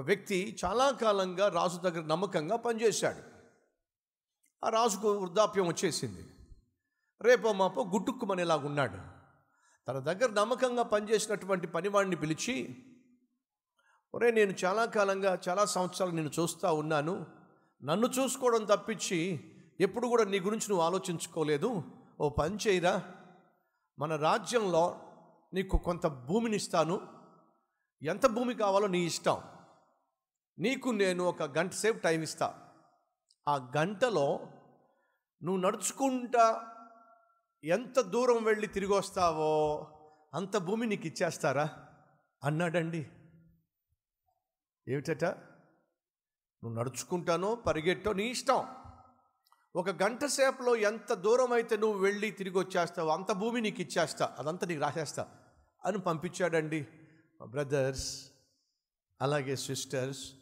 వ్యక్తి చాలా కాలంగా రాజు దగ్గర నమ్మకంగా పనిచేశాడు. ఆ రాజుకు వృద్ధాప్యం వచ్చేసింది. రేపో మాపో గుట్టుక్కుమనేలాగా ఉన్నాడు. తన దగ్గర నమ్మకంగా పనిచేసినటువంటి పనివాడిని పిలిచి ఒరే నేను చాలా కాలంగా చాలా సంవత్సరాలు నేను చూస్తూ ఉన్నాను. నన్ను చూసుకోవడం తప్పించి ఎప్పుడు కూడా నీ గురించి నువ్వు ఆలోచించుకోలేదు. ఓ పని చేయరా. మన రాజ్యంలో నీకు కొంత భూమిని ఇస్తాను ఎంత భూమి కావాలో నీ ఇష్టం. నీకు నేను ఒక గంట సేపు టైం ఇస్తా. ఆ గంటలో నువ్వు నడుచుకుంటా ఎంత దూరం వెళ్ళి తిరిగి వస్తావో అంత భూమి నీకు ఇచ్చేస్తారా? అన్నాడండి. ఏమిటట? నువ్వు నడుచుకుంటానో పరిగెట్టో నీ ఇష్టం. ఒక గంట సేపులో ఎంత దూరం అయితే నువ్వు వెళ్ళి తిరిగి వచ్చేస్తావో అంత భూమి నీకు ఇచ్చేస్తా. అదంతా నీకు రాసేస్తా అని పంపించాడండి బ్రదర్స్ అలాగే సిస్టర్స్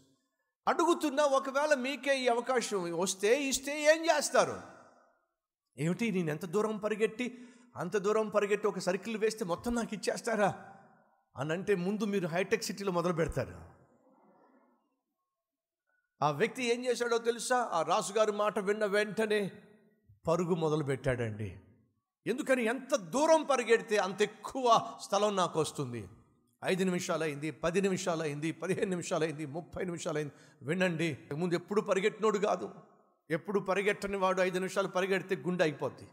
అడుగుతున్నా ఒకవేళ మీకే ఈ అవకాశం వస్తే ఇస్తే ఏం చేస్తారు? ఏమిటి నేను ఎంత దూరం పరిగెట్టి అంత దూరం పరిగెట్టి ఒక సర్కిల్ వేస్తే మొత్తం నాకు ఇచ్చేస్తారా? అని అంటే ముందు మీరు హైటెక్ సిటీలో మొదలు పెడతారు. ఆ వ్యక్తి ఏం చేశాడో తెలుసా? ఆ రాజుగారి మాట విన్న వెంటనే పరుగు మొదలు పెట్టాడండి. ఎందుకని ఎంత దూరం పరిగెడితే అంత ఎక్కువ స్థలం నాకు వస్తుంది? ఐదు నిమిషాలు అయింది పది నిమిషాలు అయింది పదిహేను నిమిషాలు అయింది ముప్పై నిమిషాలు అయింది వినండి ముందు ఎప్పుడు పరిగెట్టినోడు కాదు. ఎప్పుడు పరిగెట్టని వాడు ఐదు నిమిషాలు పరిగెడితే గుండె అయిపోద్ది.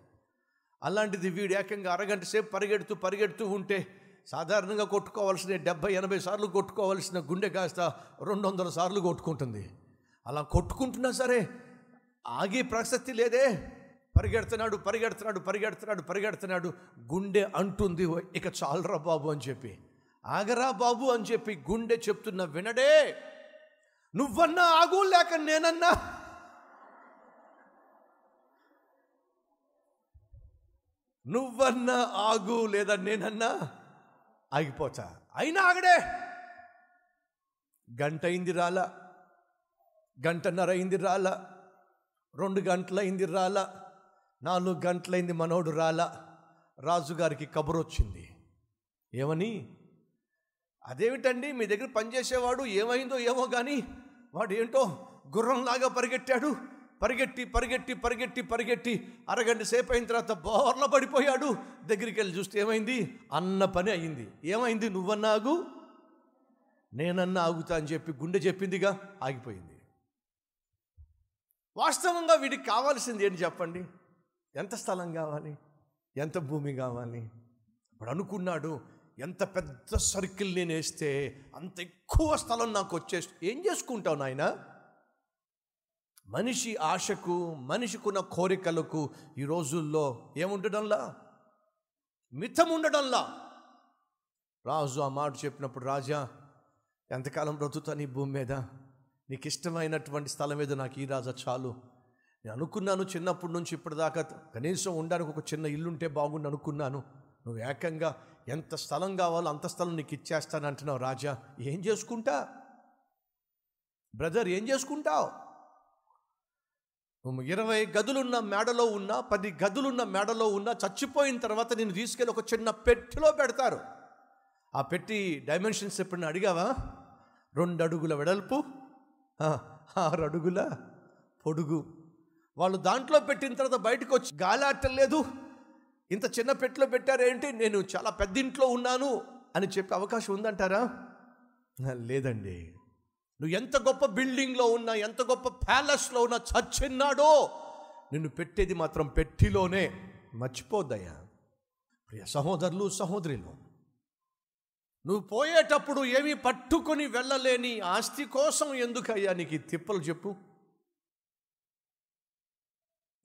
అలాంటిది వీడు ఏకంగా అరగంట సేపు పరిగెడుతూ పరిగెడుతూ ఉంటే సాధారణంగా కొట్టుకోవాల్సిన డెబ్బై ఎనభై సార్లు కొట్టుకోవాల్సిన గుండె కాస్త రెండు వందల సార్లు కొట్టుకుంటుంది. అలా కొట్టుకుంటున్నా సరే ఆగే ప్రసక్తి లేదే. పరిగెడుతున్నాడు పరిగెడుతున్నాడు పరిగెడుతున్నాడు పరిగెడుతున్నాడు. గుండె అంటుంది ఇక చాలరా బాబు అని చెప్పి. ఆగరా బాబు అని చెప్పి గుండె చెప్తున్న వినడే నువ్వన్నా ఆగు లేక నేనన్నా? నువ్వన్నా ఆగు లేదా నేనన్నా? ఆగిపోతా. అయినా ఆగడే. గంట అయింది రాలా. గంటన్నర అయింది రాలా. రెండు గంటలైంది రాలా. నాలుగు గంటలైంది మనోడు రాలా. రాజుగారికి కబురు వచ్చింది ఏమని? అదేమిటండి మీ దగ్గర పనిచేసేవాడు ఏమైందో ఏమో కానీ వాడు ఏంటో గుర్రంలాగా పరిగెట్టాడు. పరిగెట్టి పరిగెట్టి పరిగెట్టి పరిగెట్టి అరగంట సేపు అయిన తర్వాత బోర్ల పడిపోయాడు. దగ్గరికి వెళ్ళి చూస్తే ఏమైంది? అన్న పని అయింది. ఏమైంది నువ్వన్నా ఆగు. నేనన్నా ఆగుతా అని చెప్పి గుండె చెప్పిందిగా ఆగిపోయింది. వాస్తవంగా వీడికి కావాల్సింది ఏంటి చెప్పండి? ఎంత స్థలం కావాలి? ఎంత భూమి కావాలి? ఇప్పుడు అనుకున్నాడు. ఎంత పెద్ద సర్కిల్ నేను వేస్తే అంత ఎక్కువ స్థలం నాకు వచ్చేసి ఏం చేసుకుంటావు నాయన? మనిషి ఆశకు మనిషికున్న కోరికలకు ఈ రోజుల్లో ఏముండడంలా? మితం ఉండడంలా? రాజు ఆ మాట చెప్పినప్పుడు రాజా ఎంతకాలం బ్రతుకుతా నీ భూమి మీద? నీకు ఇష్టమైనటువంటి స్థలం మీద నాకు ఈ రాజా చాలు. నేను అనుకున్నాను చిన్నప్పటి నుంచి ఇప్పటిదాకా కనీసం ఉండడానికి ఒక చిన్న ఇల్లుంటే బాగుండు అనుకున్నాను. నువ్వు ఏకంగా ఎంత స్థలం కావాలో అంత స్థలం నీకు ఇచ్చేస్తాను అంటున్నావు రాజా. ఏం చేసుకుంటా? బ్రదర్ ఏం చేసుకుంటావు? ఇరవై గదులున్న మేడలో ఉన్నా పది గదులున్న మేడలో ఉన్నా చచ్చిపోయిన తర్వాత నేను తీసుకెళ్ళి ఒక చిన్న పెట్టెలో పెడతారు. ఆ పెట్టి డైమెన్షన్స్ ఎప్పుడన్నా అడిగావా? రెండు అడుగుల వెడల్పు ఆరు అడుగుల పొడుగు. వాళ్ళు దాంట్లో పెట్టిన తర్వాత బయటకు వచ్చి గాలి ఆటలేదు ఇంత చిన్న పెట్టిలో పెట్టారేంటి? నేను చాలా పెద్ద ఇంట్లో ఉన్నాను అని చెప్పే అవకాశం ఉందంటారా? లేదండి. నువ్వు ఎంత గొప్ప బిల్డింగ్లో ఉన్నా ఎంత గొప్ప ప్యాలెస్లో ఉన్నా చచ్చిన్నాడో నిన్ను పెట్టేది మాత్రం పెట్టిలోనే మర్చిపోద్దయ్యా. ప్రియ సహోదరులు సహోదరులు నువ్వు పోయేటప్పుడు ఏమీ పట్టుకొని వెళ్ళలేని ఆస్తి కోసం ఎందుకయ్యా నీకు తిప్పలు చెప్పు?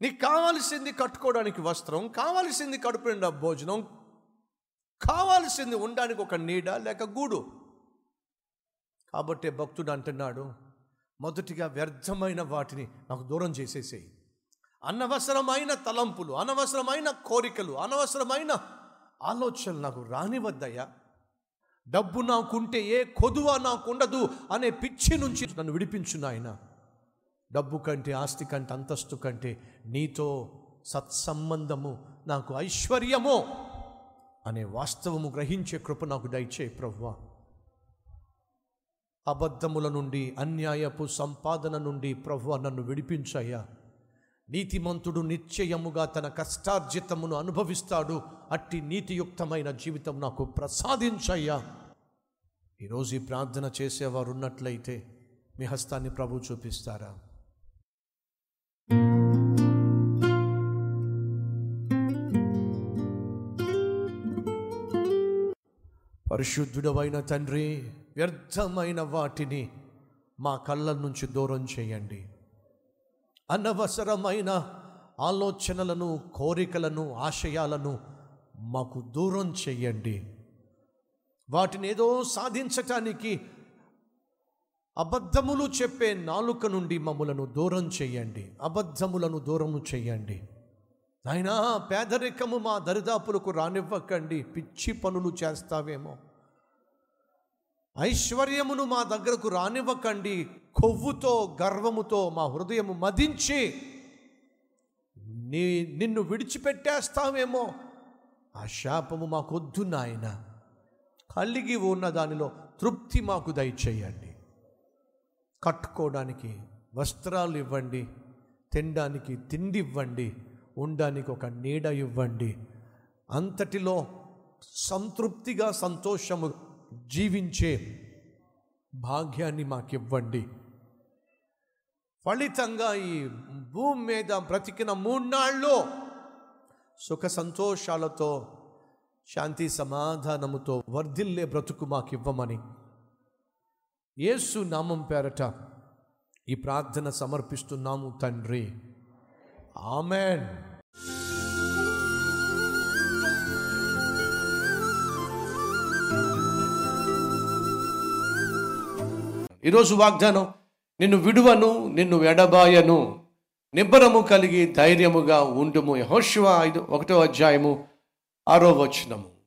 నీకు కావాల్సింది కట్టుకోవడానికి వస్త్రం కావాల్సింది కడుపు నిండా భోజనం కావాల్సింది ఉండడానికి ఒక నీడ లేక గూడు. కాబట్టి భక్తుడు అంటున్నాడు మొదటిగా వ్యర్థమైన వాటిని నాకు దూరం చేసేసేయి. అనవసరమైన తలంపులు అనవసరమైన కోరికలు అనవసరమైన ఆలోచనలు నాకు రానివద్దయ్యా. డబ్బు నాకుంటే ఏ కొదువ నాకుండదు అనే పిచ్చి నుంచి నన్ను విడిపించునాయన డబ్బు కంటే ఆస్తి కంటే అంతస్తు కంటే నీతో సత్సంబంధము నాకు ఐశ్వర్యము అనే వాస్తవము గ్రహించే కృప నాకు దయచే ప్రభువా అబద్ధముల నుండి అన్యాయపు సంపాదన నుండి ప్రభు నన్ను విడిపించయ్యా. నీతిమంతుడు నిశ్చయముగా తన కష్టార్జితమును అనుభవిస్తాడు. అట్టి నీతియుక్తమైన జీవితం నాకు ప్రసాదించయ్యా. ఈరోజు ఈ ప్రార్థన చేసేవారు ఉన్నట్లయితే మీ హస్తాన్ని ప్రభు చూపిస్తారా? పరిశుద్ధుడవైన తండ్రి వ్యర్థమైన వాటిని మా కళ్ళ నుంచి దూరం చేయండి. అనవసరమైన ఆలోచనలను కోరికలను ఆశయాలను మాకు దూరం చేయండి. వాటిని ఏదో సాధించటానికి అబద్ధములు చెప్పే నాలుక నుండి మమ్మలను దూరం చేయండి. అబద్ధములను దూరము చేయండి. నాయనా పేదరికము మా దరిదాపులకు రానివ్వకండి పిచ్చి పనులు చేస్తావేమో. ఐశ్వర్యమును మా దగ్గరకు రానివ్వకండి కొవ్వుతో గర్వముతో మా హృదయము మదించి నీ నిన్ను విడిచిపెట్టేస్తావేమో. ఆ శాపము మాకొద్దు నాయన. కలిగి ఉన్న దానిలో తృప్తి మాకు దయచేయండి. కట్టుకోవడానికి వస్త్రాలు ఇవ్వండి తినడానికి తిండి ఇవ్వండి ఉండడానికి ఒక నీడ ఇవ్వండి. అంతటిలో సంతృప్తిగా సంతోషము జీవించే భాగ్యాన్ని మాకివ్వండి. ఫలితంగా ఈ భూమి మీద బ్రతికిన మూన్నాళ్ళు సుఖ సంతోషాలతో శాంతి సమాధానముతో వర్ధిల్లే బ్రతుకు మాకివ్వమని యేసు నామం పేరట ఈ ప్రార్థన సమర్పిస్తున్నాము తండ్రి. ఆమెన్. ఈరోజు వాగ్దానం నిన్ను విడువను నిన్ను ఎడబాయను. నిబ్బరము కలిగి ధైర్యముగా ఉండుము. యహోశివ ఐదు ఒకటో అధ్యాయము ఆరో వచనము.